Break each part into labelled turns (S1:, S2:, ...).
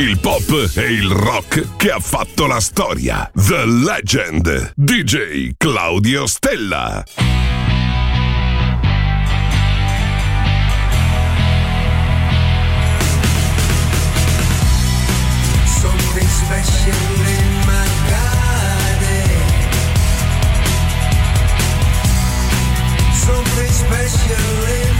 S1: il pop
S2: e il rock che ha fatto la storia. The Legend, DJ Claudio Stella.
S3: Special in my body. Something special in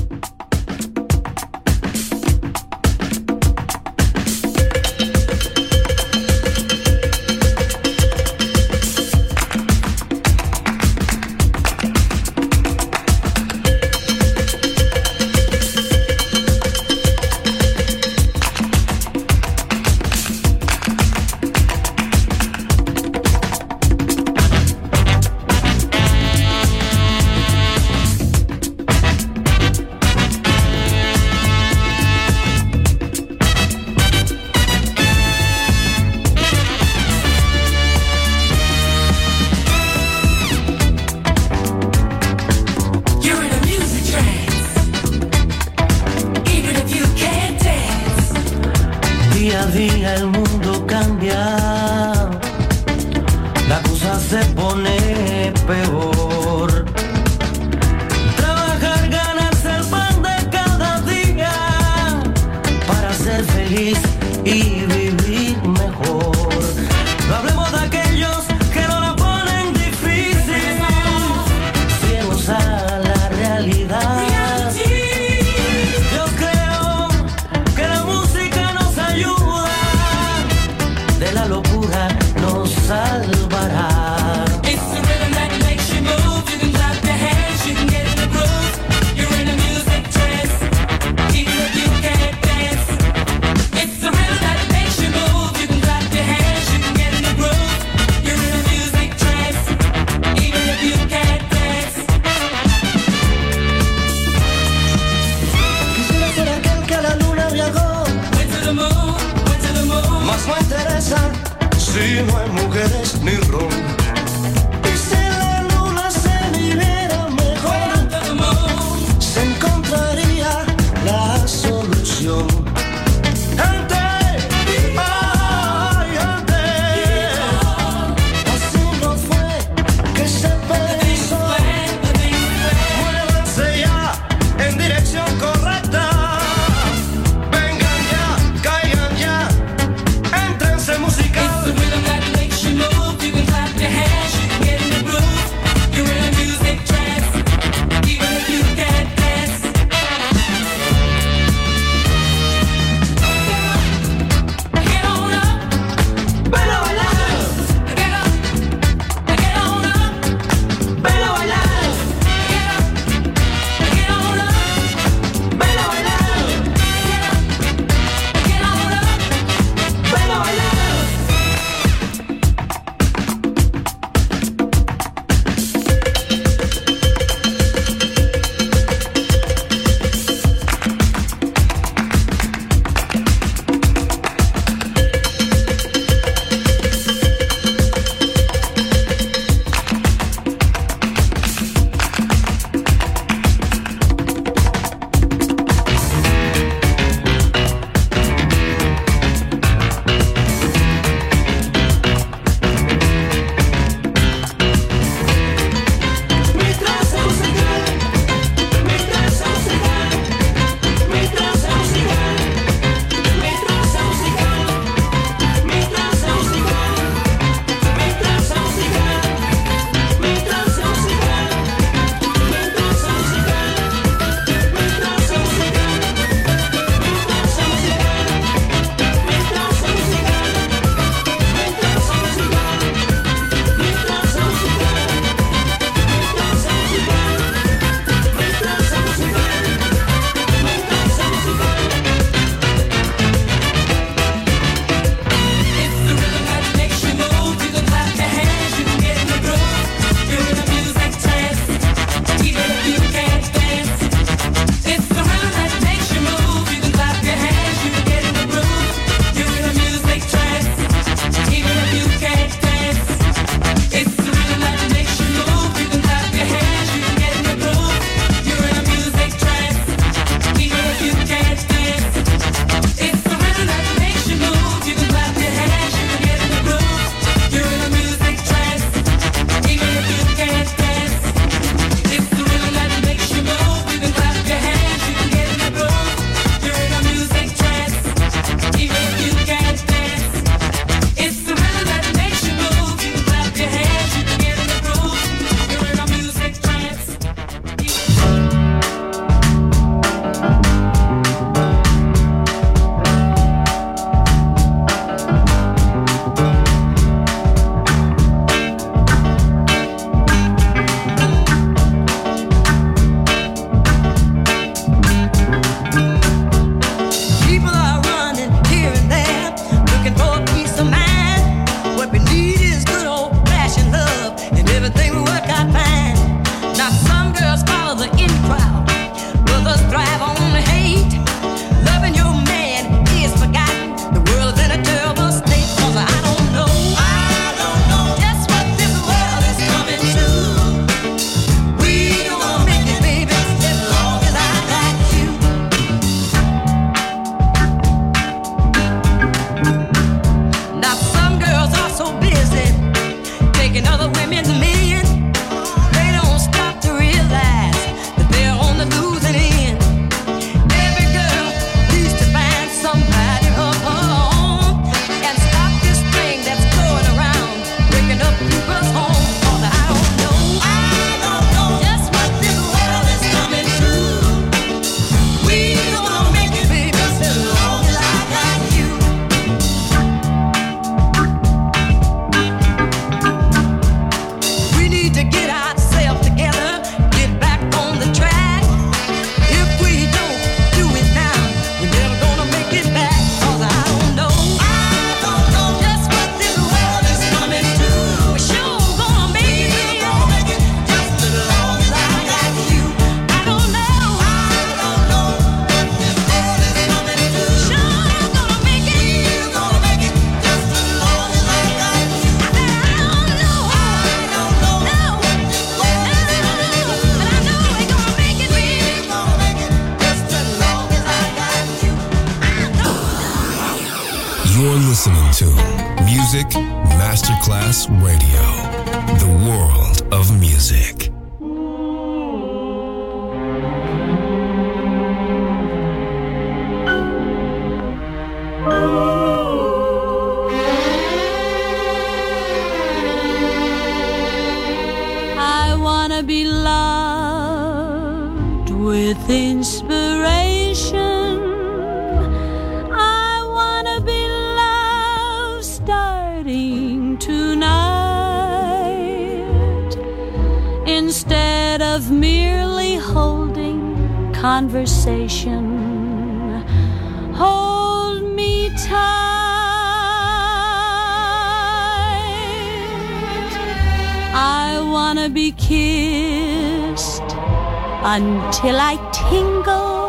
S4: Until I tingle.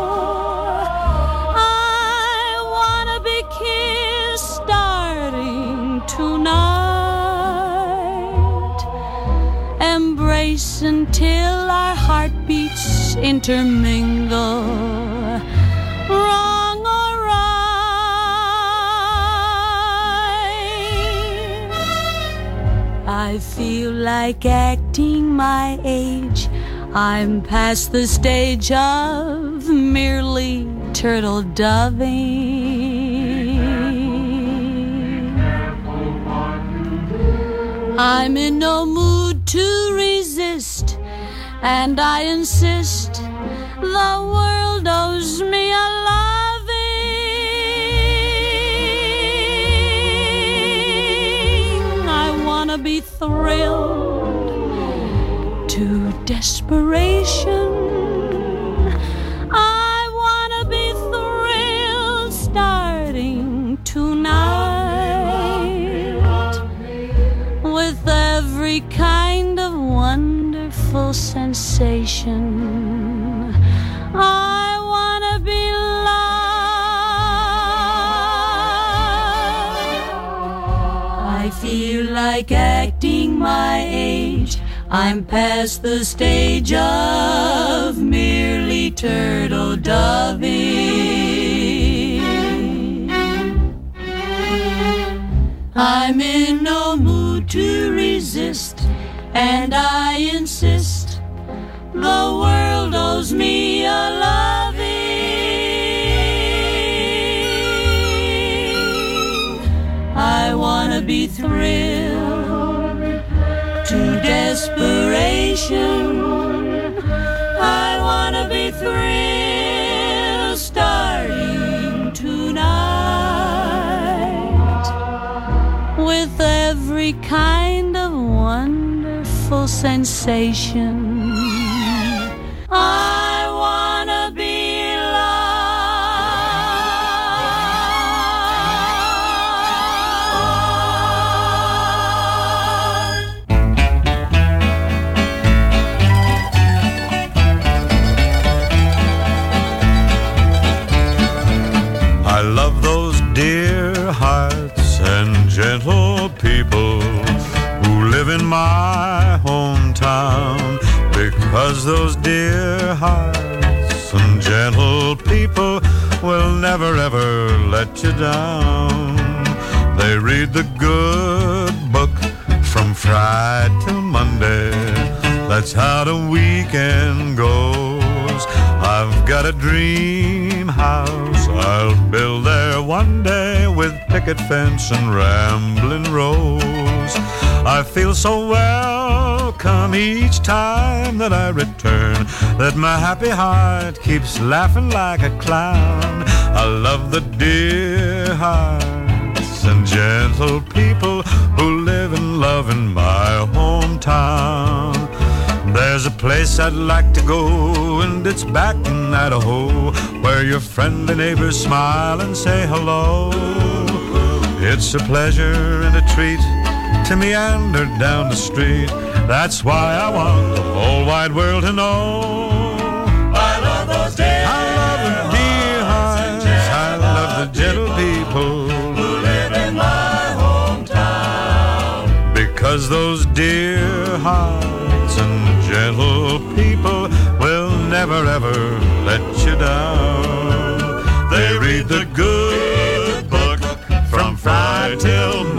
S4: I wanna be kissed starting tonight. Embrace until our heartbeats intermingle. Wrong or right. I feel like acting my age. I'm past the stage of merely turtle doving. I'm in no mood to resist, and I insist the world owes me a loving. I wanna be thrilled desperation. I wanna be thrilled starting tonight with every kind of wonderful sensation. I wanna be loved. I feel like acting my. I'm past the stage of merely turtle doving. I'm in no mood to resist, and I insist the world owes me a loving. I wanna be thrilled desperation. I wanna be thrilled starting tonight with every kind of wonderful sensation. I
S5: my hometown because those dear hearts and gentle people will never ever let you down. They read the good book from Friday till Monday. That's how the weekend goes. I've got a dream house I'll build there one day with picket fence and rambling rose. I feel so welcome each time that I return that my happy heart keeps laughing like a clown. I love the dear hearts and gentle people who live and love in my hometown. There's a place I'd like to go, and it's back in Idaho, where your friendly neighbors smile and say hello. It's a pleasure and a treat to meander down the street. That's why I want the whole wide world to know. I love those dear, I love the dear hearts. I love the gentle people who live in my hometown. Because those dear hearts and gentle people will never ever let you down. They read the good book from Friday till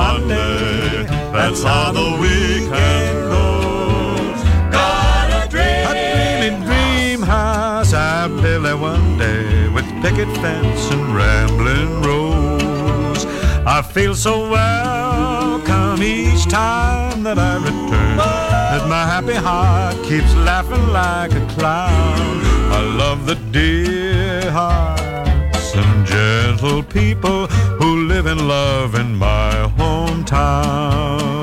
S5: that's how the weekend goes. Got a dream. A dreaming dream house I one day with picket fence and rambling rose. I feel so welcome each time that I return. That my happy heart keeps laughing like a clown. I love the dear heart gentle people who live and love in my hometown.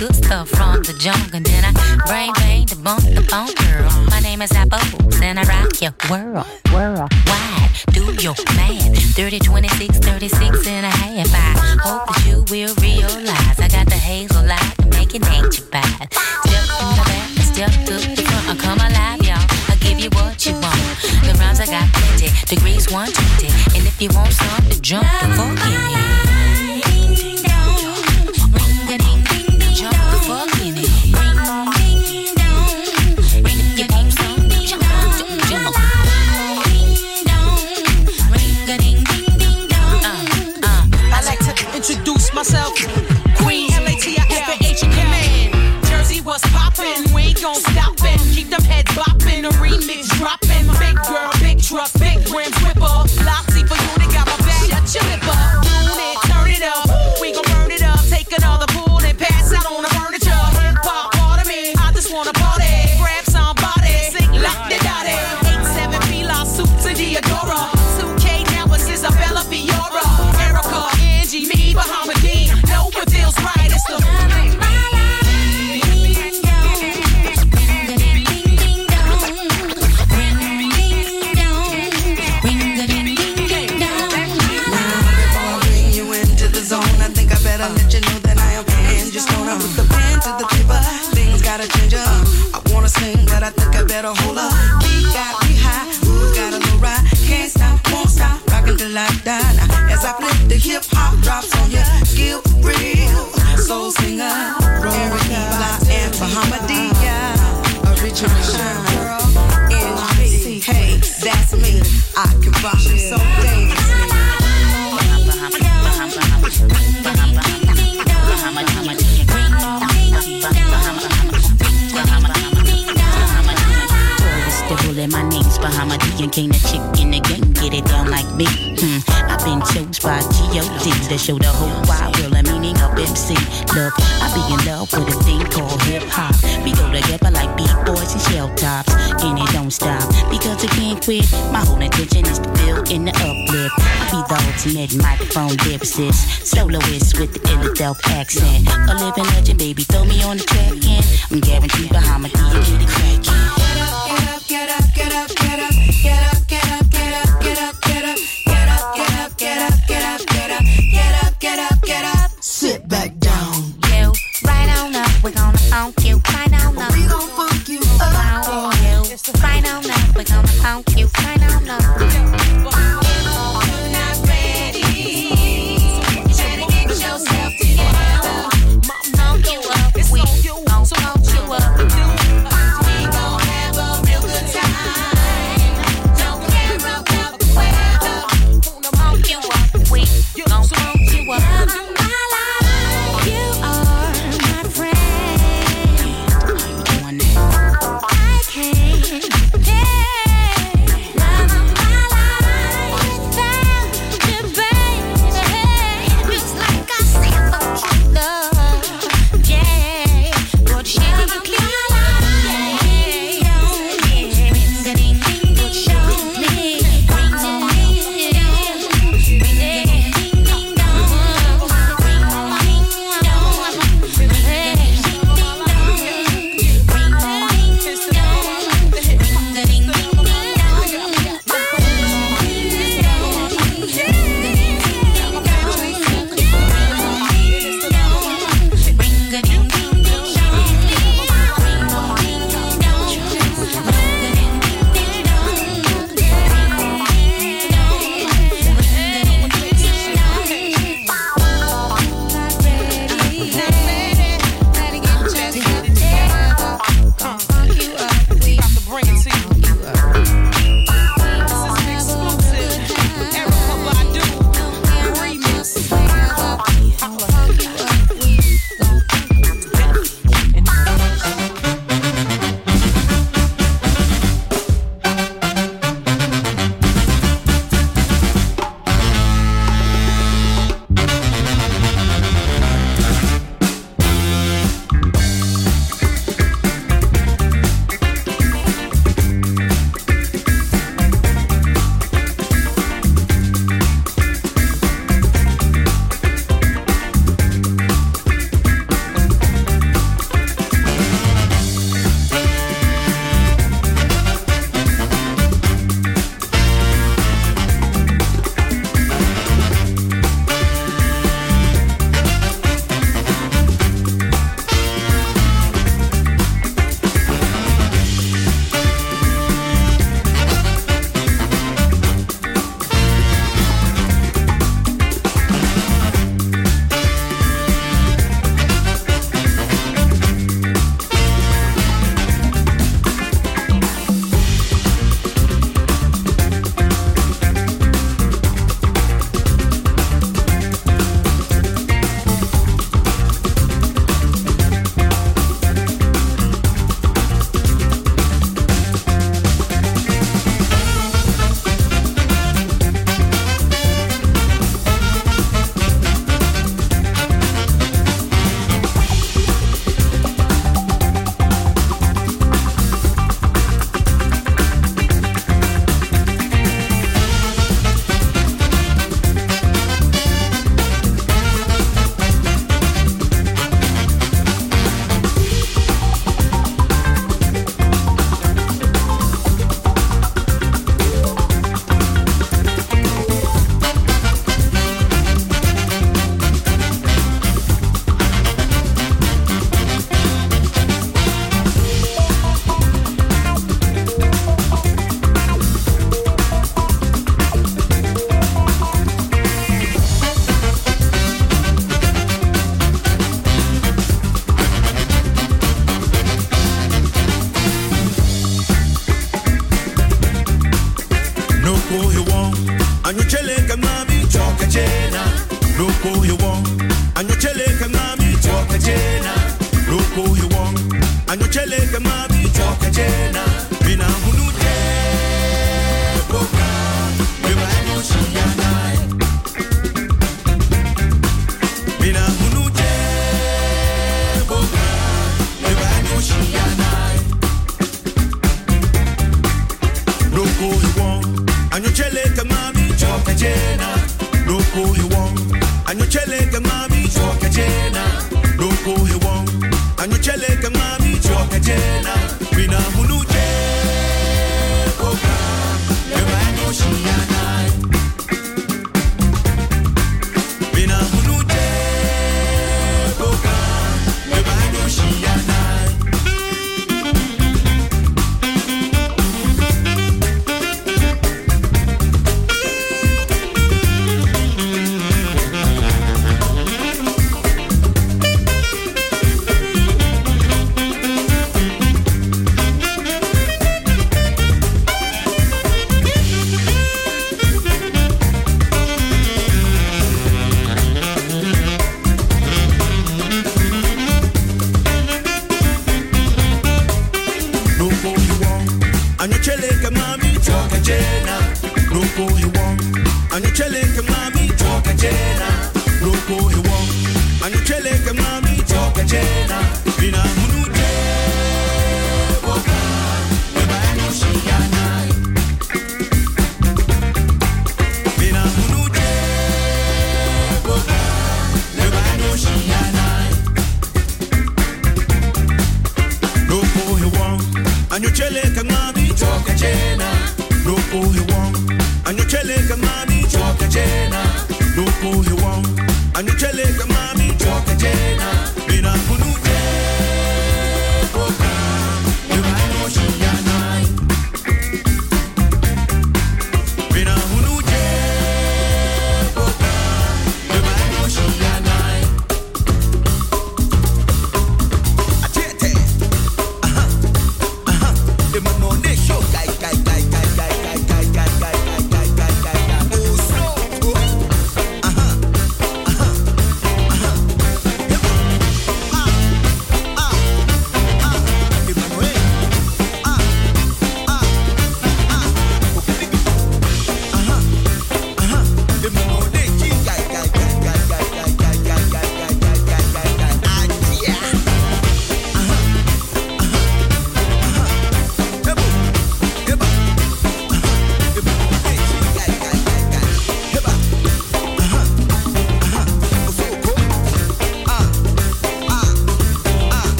S6: good stuff from the jungle. And then I brain bang the bump the bone girl. My name is Apple, and I rock your world, world wide. Do your math. 30, 26, 36 and a half. I hope that you will realize I got the hazel light to make it nature bad. Step to the back, step to the front. I come alive, y'all. I give you what you want. The rhymes I got plenty, degrees 120. And if you want something, jump
S7: before you.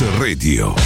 S2: Radio.